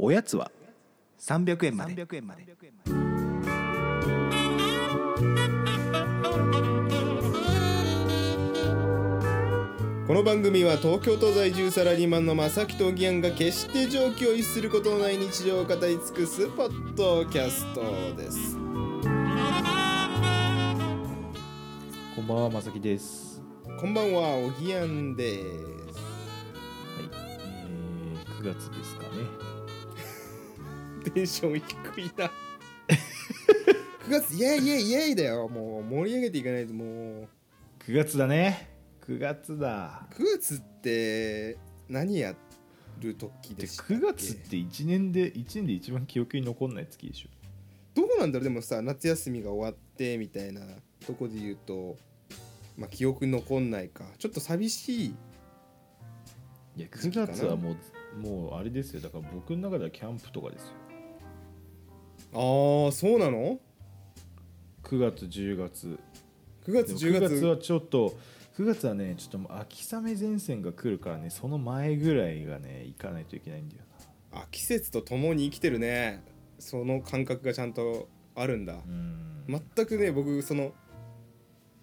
おやつは300円までこの番組は東京都在住サラリーマンの正木とギアンが決して常軌を逸することのない日常を語り尽くすポッドキャストですこんばんは、まさきです。こんばんはおぎやんですはい。えー、9月ですかね。テンション低いな9月イエイイエイイエイだよもう盛り上げていかないともう9月だね。9月だ。9月って何やる時ででしたっけ？9月って1年で1年で一番記憶に残んない月でしょ。どうなんだろう？でもさ夏休みが終わってみたいなとこで言うとまあ記憶に残んないかちょっと寂しいいや9月かな月はもうもうあれですよ。だから僕の中ではキャンプとかですよ。ああそうなの？9月10月。9月でも10 9月月はちょっと9月はねちょっともう秋雨前線が来るからねその前ぐらいがね行かないといけないんだよあ季節とともに生きてるね。その感覚がちゃんとあるんだ。全くね僕その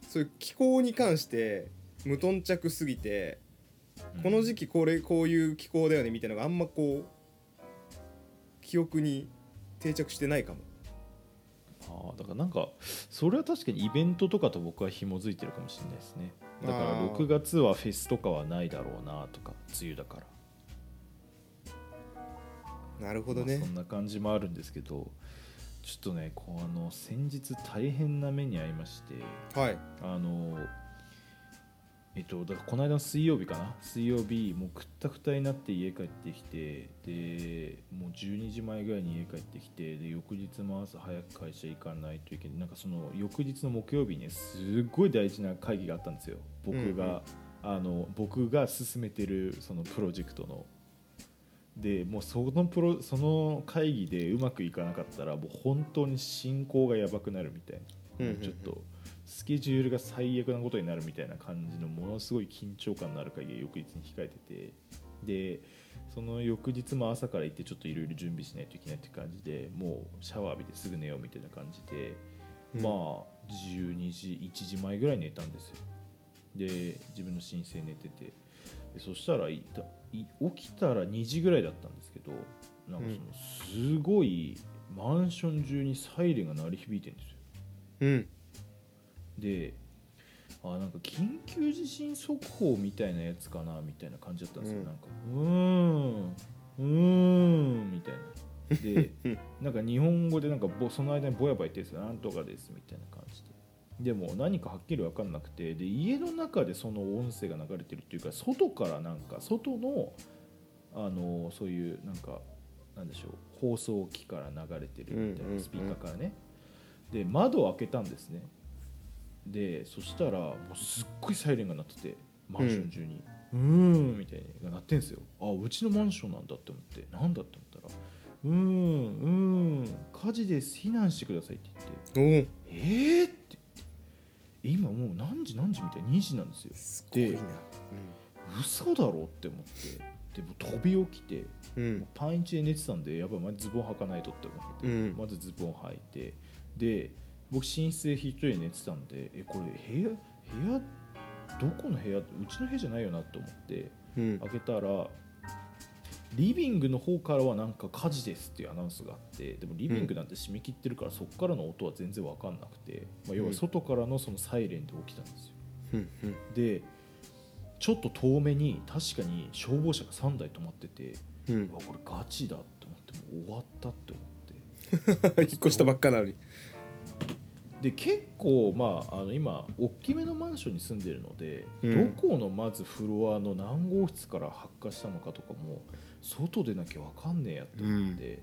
そういう気候に関して無頓着すぎてうん。この時期これこういう気候だよねみたいなのがあんまこう記憶に定着してないかも。ああだからなんかそれは確かにイベントとかと僕は紐づいてるかもしれないですね。だからあー。6月はフェスとかはないだろうなとか梅雨だから。なるほどね。まあそんな感じもあるんですけどちょっとねこうあの先日大変な目に遭いましてはい。あのえっとだからこの間の水曜日かな？水曜日もうくったくたになって家帰ってきてでもう12時前ぐらいに家帰ってきてで翌日も朝早く会社行かないといけない。なんかその翌日の木曜日にねすっごい大事な会議があったんですよ。僕が、うんうん。あの僕が進めてるそのプロジェクトの。でもうそのプロその会議でうまくいかなかったらもう本当に進行がやばくなるみたいな、うんうんうん。ちょっとスケジュールが最悪なことになるみたいな感じのものすごい緊張感のある会議が翌日に控えててでその翌日も朝から行ってちょっといろいろ準備しないといけないって感じでもうシャワー浴びてすぐ寝ようみたいな感じで、うん。まあ12時1時前ぐらいに寝たんですよ。で自分の申請寝ててでそしたらいたい起きたら2時ぐらいだったんですけどなんかそのすごいマンション中にサイレンが鳴り響いてるんですよ。うんであなんか緊急地震速報みたいなやつかなみたいな感じだったんですよ、うん。なんかうーんうーんみたいな。で なんか日本語でなんかぼその間にぼやぼや言ってるんですよ。なんとかですみたいな感じで。でも何かはっきり分かんなくて。で家の中でその音声が流れてるっていうか外からなんか外のあのそういうなんかなんでしょう放送機から流れてるみたいなスピーカーからね、で窓を開けたんですねでそしたらもうすっごいサイレンが鳴っててマンション中に。うーん。みたいなが鳴ってんですよ。あうちのマンションなんだって思って。なんだって思ったらうーんうーん火事です。避難してくださいって言って。えー、ってえ今もう何時何時みたいな。2時なんですよ。すごいな。嘘だろって思って。でもう飛び起きてうん。パンイチで寝てたんでやっぱりまずズボン履かないとって思って、うん。まずズボン履いて。で僕寝室で一人で寝てたんでえこれ部屋部屋どこの部屋？うちの部屋じゃないよなと思ってうん。開けたらリビングの方からはなんか火事ですっていうアナウンスがあってでもリビングなんて閉め切ってるからそこからの音は全然分かんなくて、まあ、要は外からのそのサイレンで起きたんですよ。うんうん。でちょっと遠目に確かに消防車が3台止まっててうん。これガチだって思ってもう終わったって思って。引っ越したばっかなのにで結構まああの今大きめのマンションに住んでるので、うん。どこのまずフロアの何号室から発火したのかとかも外でなきゃ分かんねえやと思って、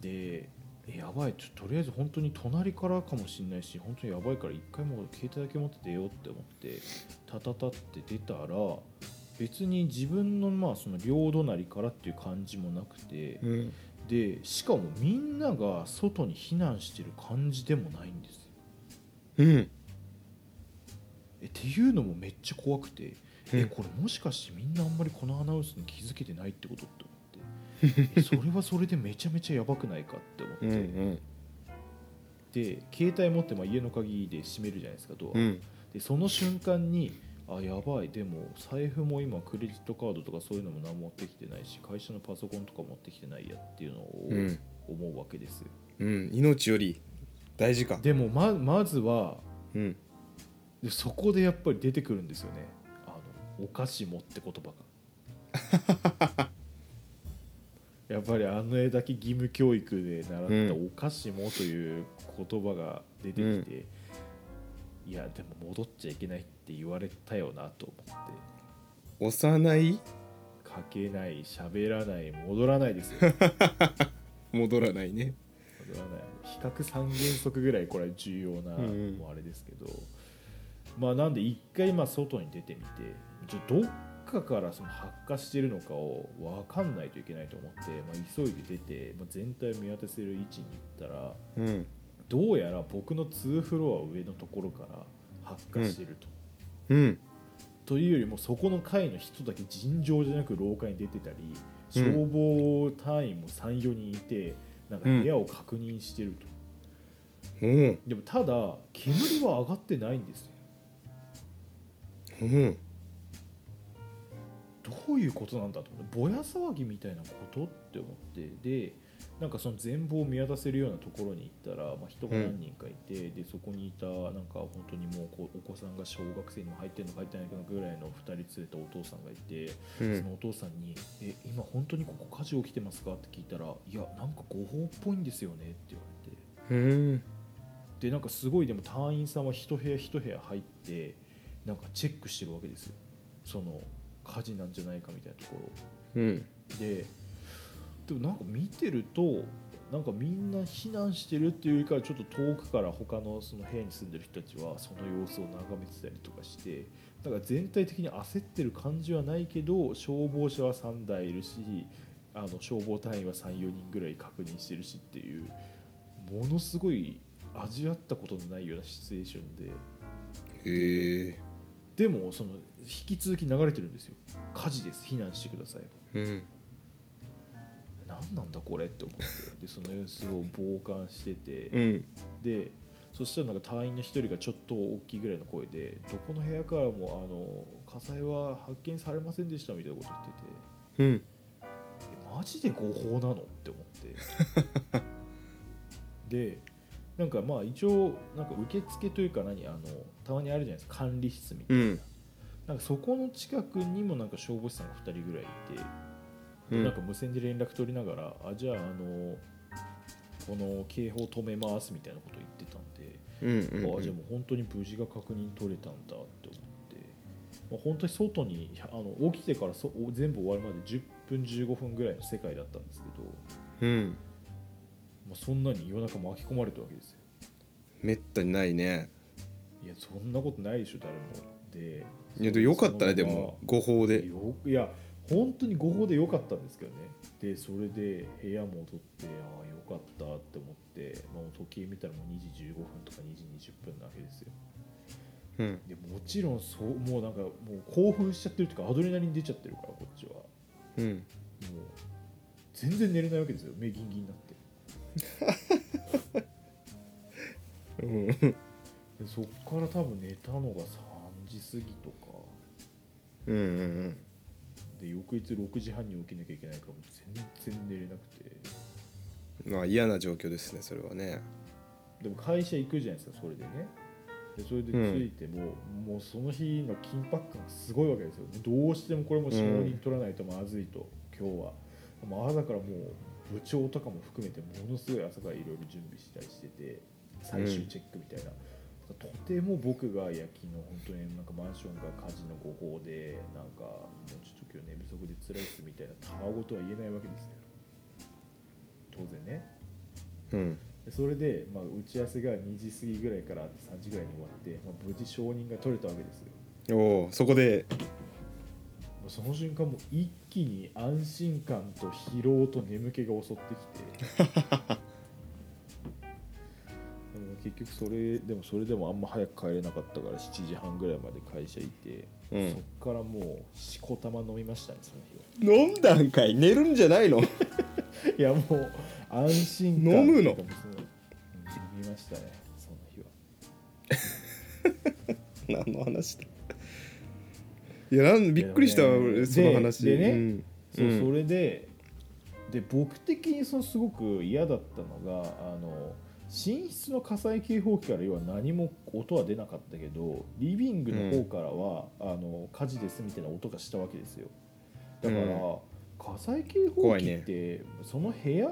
でえやばい。ちょとりあえず本当に隣からかもしれないし本当にやばいから一回もう携帯だけ持って出ようって思ってタタタって出たら別に自分のまあその両隣からっていう感じもなくて、うんでしかもみんなが外に避難してる感じでもないんですよ。うん。えっていうのもめっちゃ怖くて、うん。えこれもしかしてみんなあんまりこのアナウンスに気づけてないってことって思ってえ それはそれでめちゃめちゃやばくないかって思って、うんうん。で携帯持ってまあ家の鍵で閉めるじゃないですかドア、うん。でその瞬間にあやばい。でも財布も今クレジットカードとかそういうのも何も持ってきてないし会社のパソコンとか持ってきてないやっていうのをうん。思うわけですよ、うん。命より大事か。でもままずはうん。でそこでやっぱり出てくるんですよね。あのお菓子もって言葉が。やっぱりあの絵だけ義務教育で習ったうん。お菓子もという言葉が出てきて、いやでも戻っちゃいけないって言われたよなと思って。幼い？書けない喋らない戻らないですよ。戻らないね。戻らない。比較三原則ぐらいこれは重要なもうあれですけど、まあなんで一回まあ外に出てみてちょどっかからその発火してるのかを分かんないといけないと思って、まあ、急いで出て、まあ、全体を見渡せる位置に行ったらうんどうやら僕の2フロア上のところから発火してると。うん。というよりもそこの階の人だけ尋常じゃなく廊下に出てたり消防隊員も34人いてなんか部屋を確認してると、うん。でもただ煙は上がってないんですよ。うん。どういうことなんだと思ってぼや騒ぎみたいなことって思って。でなんかその全貌を見渡せるようなところに行ったら、まあ、人が何人かいて、でそこにいたなんか本当にもうこうお子さんが小学生にも入ってるのか入ってないのかぐらいの2人連れたお父さんがいて、うん。そのお父さんに「え今本当にここ火事起きてますか?」って聞いたら「いやなんか誤報っぽいんですよね」って言われて。うん。でなんかすごいでも隊員さんは一部屋一部屋入ってなんかチェックしてるわけですよ。その火事なんじゃないかみたいなところ。うん。ででもなんか見てるとなんかみんな避難してるっていうよりかはちょっと遠くから他のその部屋に住んでる人たちはその様子を眺めてたりとかしてだから全体的に焦ってる感じはないけど消防車は3台いるしあの消防隊員は34人ぐらい確認してるしっていうものすごい味わったことのないようなシチュエーションで。へえでもその引き続き流れてるんですよ。火事です。避難してください。うん何なんだこれって思ってでその様子を傍観してて、うん。でそしたらなんか隊員の一人がちょっと大きいぐらいの声で「どこの部屋からもあの火災は発見されませんでした」みたいなこと言っててうんえマジで合法なの？って思って。でなんかまあ一応なんか受付というか何あのたまにあるじゃないですか管理室みたいな,、うん。なんかそこの近くにもなんか消防士さんが2人ぐらいいて、うん。なんか無線で連絡取りながらあじゃああのこの警報止めますみたいなこと言ってたんで、うんうんあじゃあもう本当に無事が確認取れたんだって思って、まあ、本当に外にあの起きてからそ全部終わるまで10分15分ぐらいの世界だったんですけど、うん。まあ、そんなに夜中巻き込まれたわけですよ。めったにないね。いやそんなことないでしょ誰も。でいやでもよかったねでも誤報で。よいや本当に合法でよかったんですけどね。でそれで部屋戻ってああよかったって思って、まあ、時計見たらもう2時15分とか2時20分なわけですよ。うん。でもちろんそうもうなんかもう興奮しちゃってるというかアドレナリン出ちゃってるからこっちは。もうん。う全然寝れないわけですよ。目ギンギンになって。うん。でそっから多分寝たのが3時過ぎとか。うんうんで翌日6時半に起きなきゃいけないからもう全然寝れなくて。まあ嫌な状況ですねそれはね。でも会社行くじゃないですかそれでね。でそれで着いても、もうその日の緊迫感がすごいわけですよ。どうしてもこれも承認取らないとまずいと、今日は、まあ、朝からもう部長とかも含めてものすごい朝からいろいろ準備したりしてて最終チェックみたいな、とても僕がいや昨日本当になんかマンションが火事の誤報でなんかもうちょっと今日寝不足で辛いっすみたいなたわごとは言えないわけですよ。当然ね。うん。でそれで、まあ、打ち合わせが2時過ぎぐらいから3時ぐらいに終わって、まあ、無事承認が取れたわけですよ。おおそこで。その瞬間もう一気に安心感と疲労と眠気が襲ってきて 結局それでもそれでもあんま早く帰れなかったから7時半ぐらいまで会社いて、うん。そっからもうしこたま飲みましたねその日は。飲んだんかい？寝るんじゃないの？いやもう安心感飲むの？飲みましたねその日は。何の話だ？いやなんびっくりしたね。俺その話。ででねうん。そう、うん。それでで僕的にそのすごく嫌だったのがあの寝室の火災警報器から要は何も音は出なかったけどリビングの方からは、あの火事ですみたいな音がしたわけですよ。だから、うん。火災警報器って、その部屋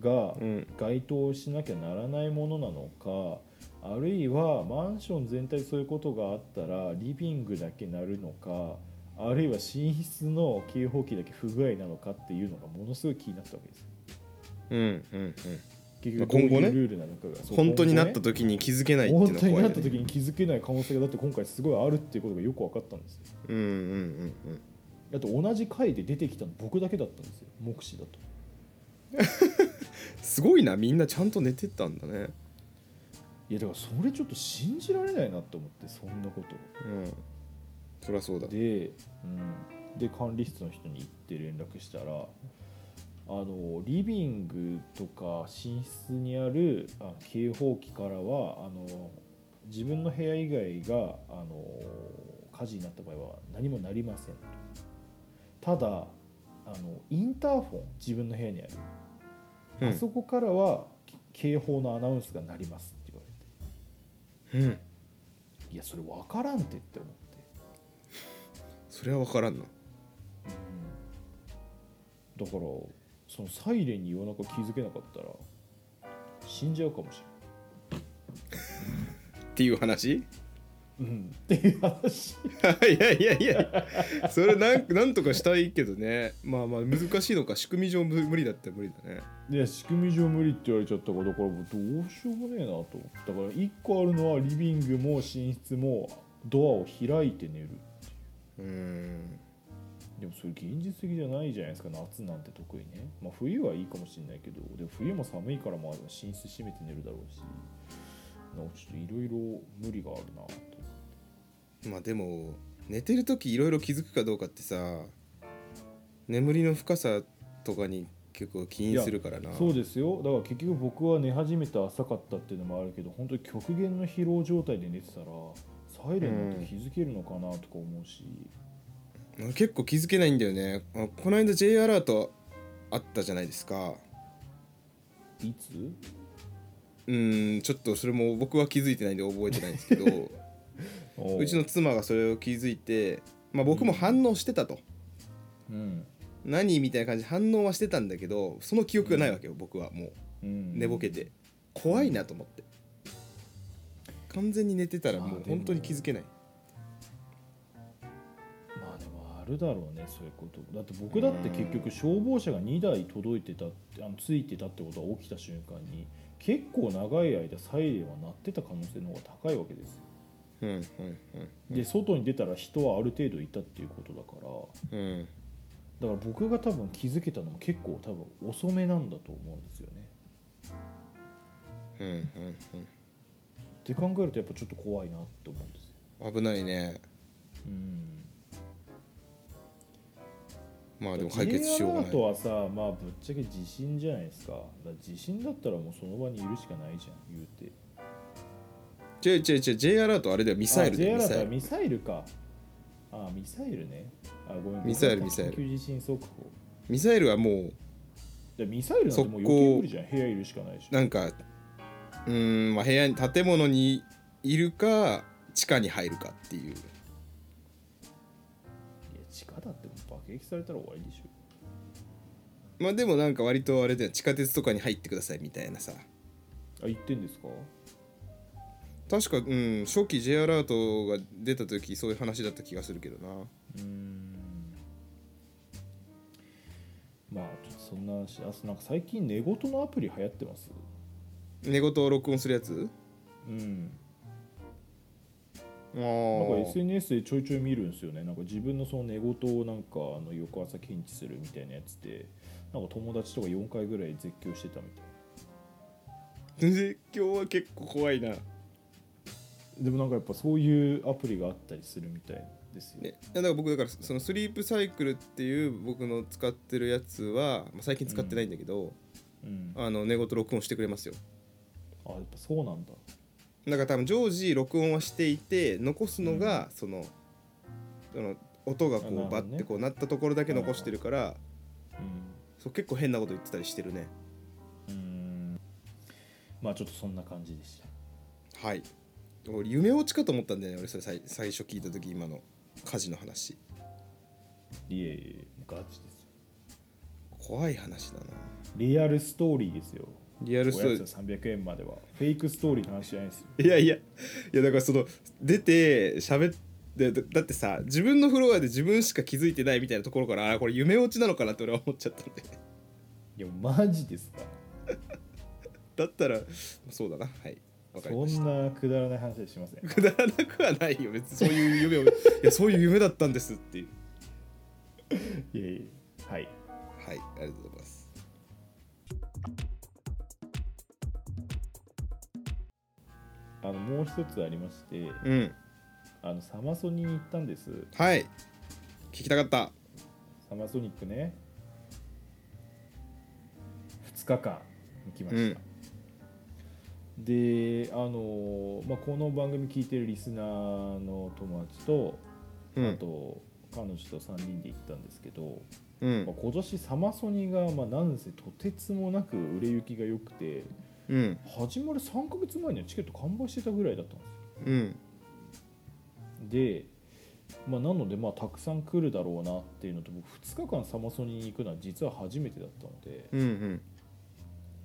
がうん。該当しなきゃならないものなのかあるいはマンション全体そういうことがあったらリビングだけ鳴るのかあるいは寝室の警報器だけ不具合なのかっていうのがものすごい気になったわけですうんうんうん今後ねどういうルールなのかがそう本当になった時に気づけないっていうの本当になった時に気づけない可能性がだって今回すごいあるっていうことがよく分かったんですよ。うんうんうん。だって同じ回で出てきたの僕だけだったんですよ目視だと。すごいなみんなちゃんと寝てたんだね。いやだからそれちょっと信じられないなと思ってそんなこと。うん。そりゃそうだ。で,、うん、で管理室の人に行って連絡したらあのリビングとか寝室にあるあ警報器からはあの自分の部屋以外があの火事になった場合は何もなりませんと。ただあのインターフォン自分の部屋にある、うん。あそこからは警報のアナウンスが鳴りますって言われて。うん。いやそれ分からんってって思って。それは分からんな。だからそのサイレンに夜中気づけなかったら死んじゃうかもしっていう話？うん、っていう話。いやいやいや。それなんなんとかしたいけどね。まあまあ難しいのか。仕組み上無無理だったら無理だね。いや仕組み上無理って言われちゃったからだからもうどうしようもねえなと思って。だから1個あるのはリビングも寝室もドアを開いて寝るうーんでもそれ現実的じゃないじゃないですか夏なんて特にね。まあ冬はいいかもしれないけどでも冬も寒いからもある寝室閉めて寝るだろうし。なんかちょっといろいろ無理があるなとまあでも寝てる時いろいろ気づくかどうかってさ眠りの深さとかに結構起因するからな。そうですよ。だから結局僕は寝始めて浅かったっていうのもあるけど本当に極限の疲労状態で寝てたらサイレンだと気づけるのかなとか思うし、結構気づけないんだよね。あこの間 J アラートあったじゃないですか。いつ？うーんちょっとそれも僕は気づいてないんで覚えてないんですけど。うちの妻がそれを気づいてまあ僕も反応してたと、うん、何みたいな感じで反応はしてたんだけどその記憶がないわけよ僕はもう。うん、寝ぼけて。怖いなと思って。完全に寝てたらもう本当に気づけないるだろうねそういうこと。だって僕だって結局消防車が2台届いてたってあのついてたってことが起きた瞬間に結構長い間サイレンは鳴ってた可能性の方が高いわけですよ。うんうんで外に出たら人はある程度いたっていうことだからうん。うんだから僕が多分気づけたのも結構多分遅めなんだと思うんですよね。うんうんって考えるとやっぱちょっと怖いなって思うんですよ。うん危ないね。うんまあでも解決しようが J アラートないはさまあぶっちゃけ地震じゃないですか。だ地震だったらもうその場にいるしかないじゃん言うて。違う違う違う J アラートあれだよミサイルだよミサイル。ミサイルか。あミサイルね。あごめんミサイルミサイル。緊急地震速報。ミサイルはもうでミサイルなんてもう余計無理じゃん。部屋いるしかないし。なんかうーんまあ部屋に建物にいるか地下に入るかっていう撃されたら終わりでしょ。まあでもなんか割とあれだよ。地下鉄とかに入ってくださいみたいなさ。あ言ってんですか？確かうん初期 J アラートが出た時そういう話だった気がするけどな。うーん。まあちょっとそんな話あとなんか最近寝言のアプリ流行ってます？寝言を録音するやつ？うん。あなんかー。SNS でちょいちょい見るんですよね。なんか自分のその寝言をなんかあの翌朝検知するみたいなやつでなんか友達とか4回ぐらい絶叫してたみたい絶叫は結構怖いな。でもなんかやっぱそういうアプリがあったりするみたいですよ、ね、だから僕だからそのスリープサイクルっていう僕の使ってるやつは、まあ、最近使ってないんだけど、うん、あの寝言録音してくれますよ。あやっぱそうなんだだから多分常時録音はしていて残すのがその,、その音がこうバッてこうなったところだけ残してるからうそう結構変なこと言ってたりしてるね。んうん。まあちょっとそんな感じでした。はい。俺夢落ちかと思ったんだよね俺それ最最初聞いた時今の火事の話。いえいえガチです怖い話だな。リアルストーリーですよリアルストーリおやつ300円まではフェイクストーリーの話じゃないですよ。ーいやいや。いやだからその出て喋ってだだってさ自分のフロアで自分しか気づいてないみたいなところからあこれ夢落ちなのかなって俺は思っちゃったんで。いやマジですか。だったらそうだな。はい。そました。んなくだらない話はしません。くだらなくはないよ。別にそういう夢を いやそういう夢だったんですっていう。いえいえ。はい。はい。ありがとうございますあのもう一つありましてうん。あのサマソニに行ったんです。はい。聞きたかった。サマソニックね。2日間行きました、であの、まあ、この番組聞いてるリスナーの友達と、うん。あと彼女と3人で行ったんですけど、うん。まあ、今年サマソニが、まあ、なんせとてつもなく売れ行きが良くてうん。始まる3ヶ月前にはチケット完売してたぐらいだったんですよ。うん。で、まあ、なのでまあたくさん来るだろうなっていうのと僕2日間サマソニに行くのは実は初めてだったので、うんうん。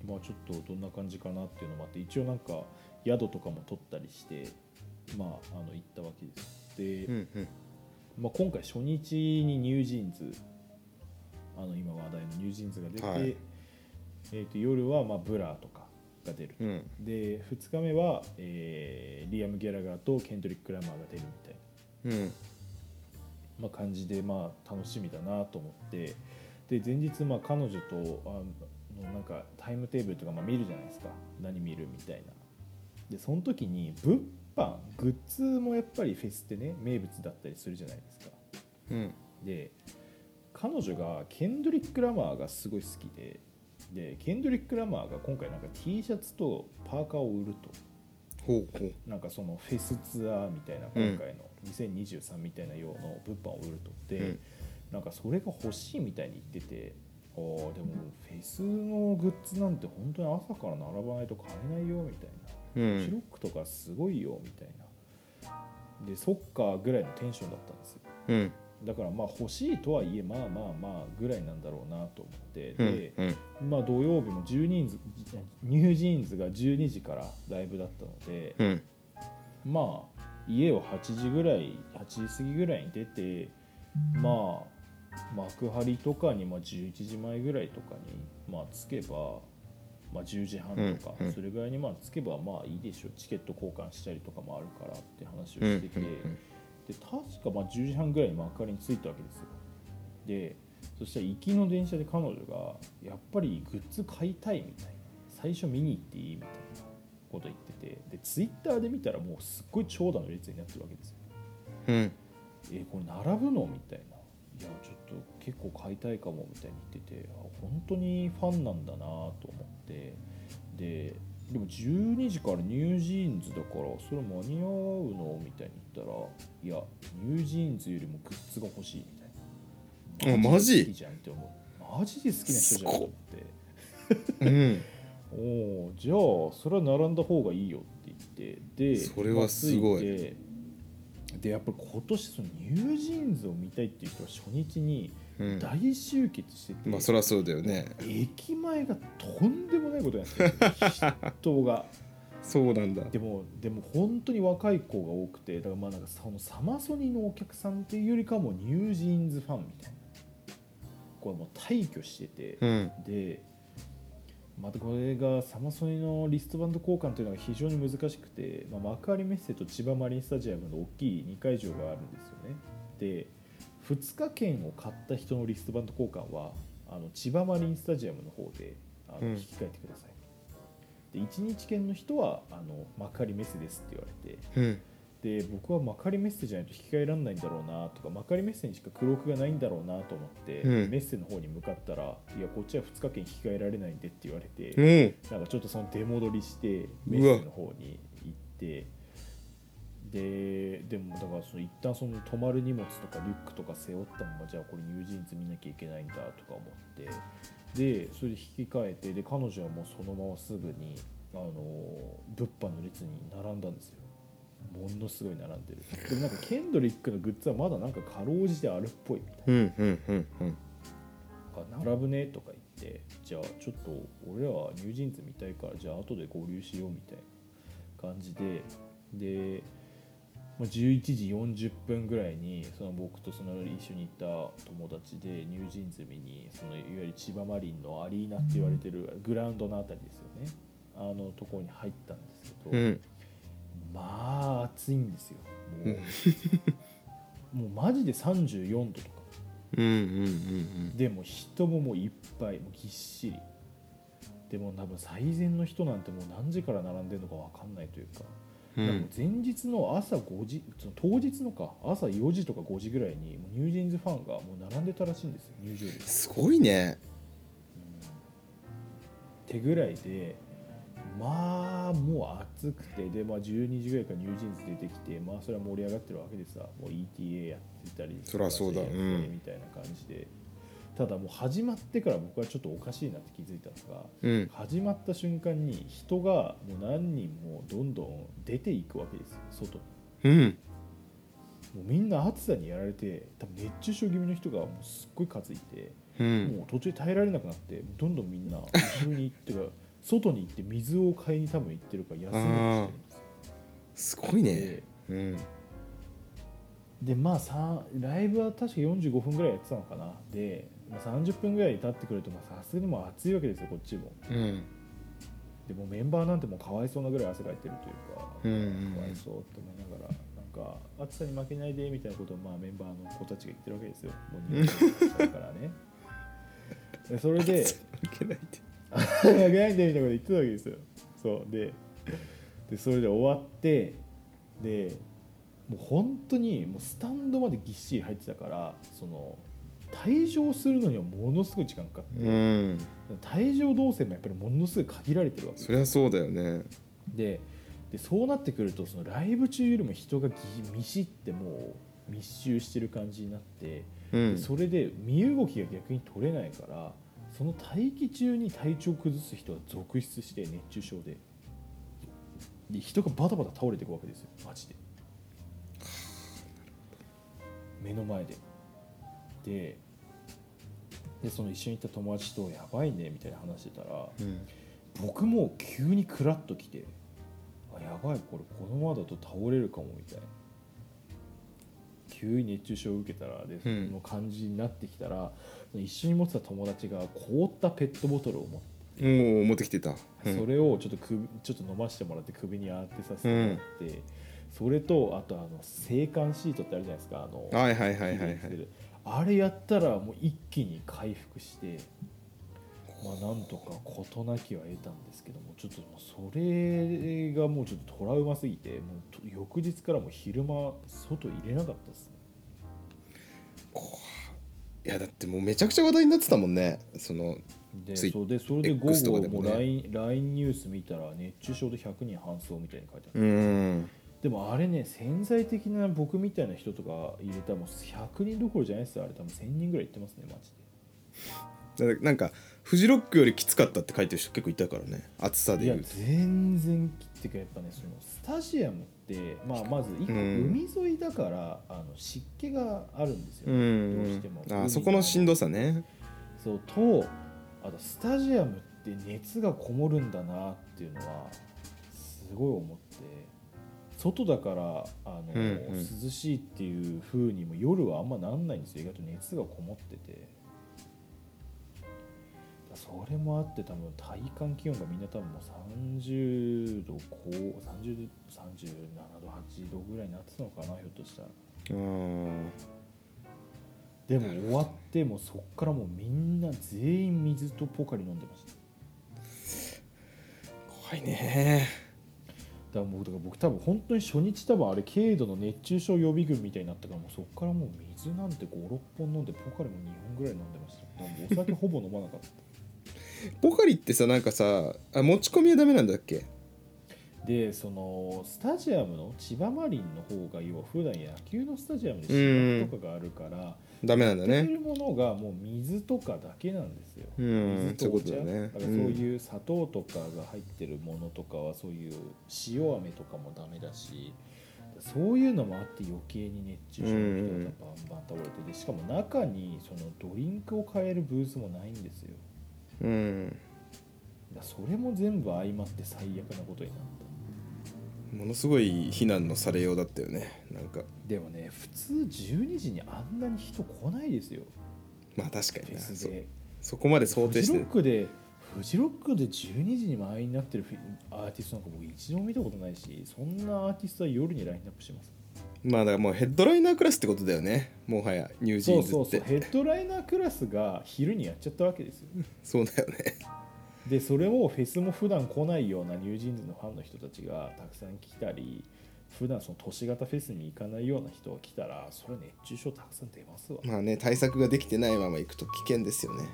まあ、ちょっとどんな感じかなっていうのもあって一応なんか宿とかも取ったりして、まあ、あの行ったわけです。で、うんうん。まあ、今回初日に NewJeans あの今話題の NewJeans が出て、はい。えー、と夜はまあブラーとかが出る。と、うん。で2日目は、えーリアム・ギャラガーとケンドリック・ラマーが出るみたいな。うん。まあ、感じでまあ楽しみだなと思って。で前日まあ彼女とあのなんかタイムテーブルとかまあ見るじゃないですか。何見るみたいな。でその時に物販グッズもやっぱりフェスってね名物だったりするじゃないですか。うん。で彼女がケンドリック・ラマーがすごい好きででケンドリック・ラマーが今回なんか T シャツとパーカーを売ると。ほうほう。なんかそのフェスツアーみたいなうん。今回の2023みたいなようの物販を売ると。で、うん。なんかそれが欲しいみたいに言っててあーでもフェスのグッズなんて本当に朝から並ばないと買えないよみたいな、うん。フジロックとかすごいよみたいな。でそっかぐらいのテンションだったんですよ。うんだからまあ欲しいとはいえまあまあまあぐらいなんだろうなと思ってうんで、うん。まあ土曜日も12人ズニュージーンズが12時からライブだったので、うん。まあ家を8時ぐらい8時過ぎぐらいに出てまあ幕張とかにまあ11時前ぐらいとかにまあ着けば、まあ、10時半とか、うんうん。それぐらいにまあ着けばまあいいでしょう。チケット交換したりとかもあるからって話をうんしてて、で確かまあ10時半ぐらいに幕張に着いたわけですよ。でそしたら行きの電車で彼女がやっぱりグッズ買いたいみたいな。最初見に行っていいみたいなこと言ってて。でツイッターで見たらもうすっごい長蛇の列になってるわけですよ。うん。えこれ並ぶの？みたいな。いやちょっと結構買いたいかも。みたいに言っててあ本当にファンなんだなと思って。ででも12時からニュージーンズだからそれ間に合うの？みたいに言ったらいやニュージーンズよりもグッズが欲しいみたいな。あマジ？で好きじゃんって思う。マジで好きな人じゃんってうん。おおじゃあそれは並んだ方がいいよって言って。でそれはすごい。でやっぱり今年そのニュージーンズを見たいっていう人は初日にうん。大集結してて、まあそりゃそうだよね。駅前がとんでもないことになってる。人が。そうなんだ。でもでも本当に若い子が多くてだからまあなんかそのサマソニのお客さんっていうよりかはもうニュージーンズファンみたいな。これもう大挙してて、うん。でまたこれがサマソニのリストバンド交換というのが非常に難しくて、まあ、幕張メッセと千葉マリンスタジアムの大きい2会場があるんですよね。で2日券を買った人のリストバンド交換はあの千葉マリンスタジアムの方であのうん。引き換えてください、で1日券の人はあの幕張メッセですって言われてうん。で僕はマカリメッセじゃないと引き換えられないんだろうなとかマカリメッセにしか黒くがないんだろうなと思って、うん。メッセの方に向かったら「いやこっちは2日券引き換えられないんで」って言われて、うん。なんかちょっとその出戻りしてメッセの方に行ってででもだからその一旦その泊まる荷物とかリュックとか背負ったままじゃあこれニュージーンズ見なきゃいけないんだとか思ってでそれで引き換えてで彼女はもうそのまますぐにあの物販の列に並んだんですよ。ものすごい並んでる。でもなんかケンドリックのグッズはまだなんかかろうじてあるっぽいみたいな。うんうんうんうん。あ並ぶねとか言ってじゃあちょっと俺らはニュージーンズ見たいからじゃあ後で合流しようみたいな感じででまあ11時40分ぐらいにその僕とその一緒に行った友達でニュージーンズ見にそのいわゆる千葉マリンのアリーナって言われてるグラウンドのあたりですよね。あのところに入ったんですけど、うん。まあ暑いんですよ。もう。もうマジで34度とか。うんうんうんでも人ももういっぱいもうぎっしり。でも多分最前の人なんてもう何時から並んでるのか分かんないというか,、うん前日の朝5時その当日のか朝4時とか5時ぐらいにニュージーンズファンがもう並んでたらしいんですよ入場料。すごいね。手ぐらいでまあもう暑くてで、まあ、12時ぐらいからニュージーンズ出てきてまあそれは盛り上がってるわけでさもう ETA やってたりそりゃそうだ。みたいな感じでただもう始まってから僕はちょっとおかしいなって気づいたのがうん。始まった瞬間に人がもう何人もどんどん出ていくわけですよ外に。うん。もうみんな暑さにやられて多分熱中症気味の人がもうすっごい担いでうん。もう途中で耐えられなくなってどんどんみんな後ろに行ってか外に行って水を買いに多分行ってるから休みにしてるんですよ。すごいね。でうん。でまあさライブは確か45分ぐらいやってたのかな。で、まあ、30分ぐらい経ってくるとまあさすがにもう暑いわけですよこっちも。うん。でもうメンバーなんてもうかわいそうなぐらい汗かいてるというか、うんうんかわいそうって思いながらなんか暑さに負けないでみたいなことをまあメンバーの子たちが言ってるわけですよ。もう入院しちゃうからね。でそれでいけないって投げないんでみたいなこと言ってたわけですよ。そう。ででそれで終わってでもう本当にもうスタンドまでぎっしり入ってたからその退場するのにはものすごい時間かかって、うん。退場動線もやっぱりものすごい限られてるわけ。ですそりゃそうだよね。ででそうなってくるとそのライブ中よりも人がぎ密しってもう密集してる感じになって、うん。それで身動きが逆に取れないからその待機中に体調崩す人が続出して熱中症で。で人がバタバタ倒れていくわけですよ。マジで。目の前でででその一緒に行った友達と「やばいね」みたいな話してたらうん。僕も急にクラッときてあやばいこれこのままだと倒れるかもみたいな。急に熱中症を受けたらでそうん。の感じになってきたら、一緒に持ってた友達が凍ったペットボトルを持って、もう持ってきてた。うん。それをちょっと首ちょっと飲ませてもらって首に当てさせてもらって、それとあとあの制汗シートってあるじゃないですかあのはいはいはいはいはいあれやったらもう一気に回復してまあなんとか事なきは得たんですけどもちょっともうそれがもうちょっとトラウマすぎてもうと翌日からもう昼間外入れなかったですね。いやだってもうめちゃくちゃ話題になってたもんね。そのでそうでそれで午後 LINE, LINE ニュース見たら熱中症で100人搬送みたいに書いてある、うんでもあれね潜在的な僕みたいな人とか入れたらもう100人どころじゃないですよ。あれ多分1000人ぐらい行ってますねマジで。なんかフジロックよりきつかったって書いてる人結構いたからね。暑さでいや全然ってかやっぱねそのスタジアムって、まあ、まず海沿いだから、あの湿気があるんですよ、うん。どうしても。あそこのしんどさね。そうとあとスタジアムって熱がこもるんだなっていうのはすごい思って外だからあの、うんうん。涼しいっていう風にも夜はあんまなんないんですよ。意外と熱がこもってて。それもあって多分体感気温がみんな多分もう30度こう30度37度8度ぐらいになってたのかなひょっとしたら。うんでも終わってもうそっからもうみんな全員水とポカリ飲んでました。怖いねからもうだか僕多分本当に初日多分あれ軽度の熱中症予備軍みたいになったからもうそこからもう水なんて56本飲んでポカリも2本ぐらい飲んでましたお酒ほぼ飲まなかった。ポカリってさなんかさあ持ち込みはダメなんだっけ？でそのスタジアムの千葉マリンの方が要は普段野球のスタジアムで芝生とかがあるからダメなんだね。ものがもう水とかだけなんですよ、うん水とお茶。そういうことだね。だからそういう砂糖とかが入ってるものとかはそういう塩飴とかもダメだしそういうのもあって余計に熱中症の人がバンバン倒れてでしかも中にそのドリンクを買えるブースもないんですよ。うん。それも全部相まって最悪なことになったものすごい非難のされようだったよね。なんか。でもね普通12時にあんなに人来ないですよ。まあ確かにな。そそこまで想定して。フジロックでフジロックで12時に満員になってるアーティストなんか僕一度も見たことないしそんなアーティストは夜にラインナップします。まあだからもうヘッドライナークラスってことだよね。もはやニュージーンズって。そうそうそう。ヘッドライナークラスが昼にやっちゃったわけですよ。そうだよねでそれをフェスも普段来ないようなニュージーンズのファンの人たちがたくさん来たり普段その都市型フェスに行かないような人が来たらそれは熱中症たくさん出ますわ。まあね対策ができてないまま行くと危険ですよね。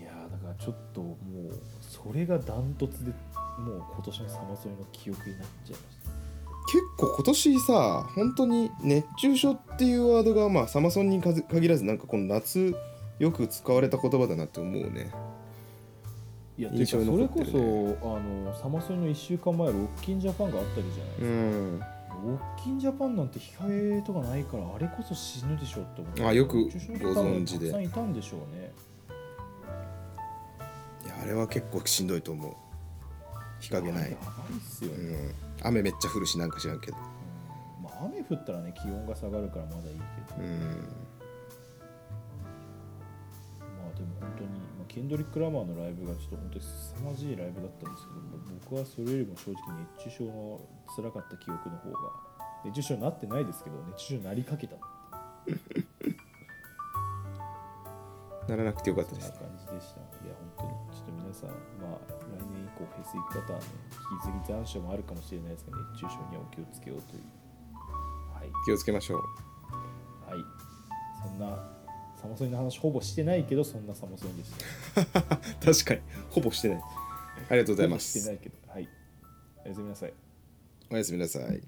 いやーだからちょっともうそれがダントツでもう今年のサマソニの記憶になっちゃいました。結構今年さ本当に熱中症っていうワードがまあサマソンに限らずなんかこの夏よく使われた言葉だなって思うね。いや印象にてかそれこそあのサマソニの1週間前ロッキンジャパンがあったりじゃないですか、うん。ロッキンジャパンなんて控えとかないからあれこそ死ぬでしょって思ってあよくご存知で。たくさんいたんでしょうね。いやあれは結構しんどいと思う。日陰ない。いっすよね、うん。雨めっちゃ降るしなんか知らんけど。うん。まあ、雨降ったらね気温が下がるからまだいいけど、うん当に、まあ、ケンドリック・ラマーのライブがちょっと本当に凄まじいライブだったんですけど僕はそれよりも正直熱中症の辛かった記憶の方が熱中症になってないですけど熱中症になりかけた。ならなくてよかったそんなです感じでした。いや本当にちょっと皆さんまあ来年以降フェス行く方はね引き継ぎ残暑もあるかもしれないですが熱中症にはお気をつけようという。はい。気をつけましょう。はい。そんなサマソニの話ほぼしてないけどそんなサマソニでした 確かに。ほぼしてない。ありがとうございましてすないけど。はい。おやすみなさい。おやすみなさい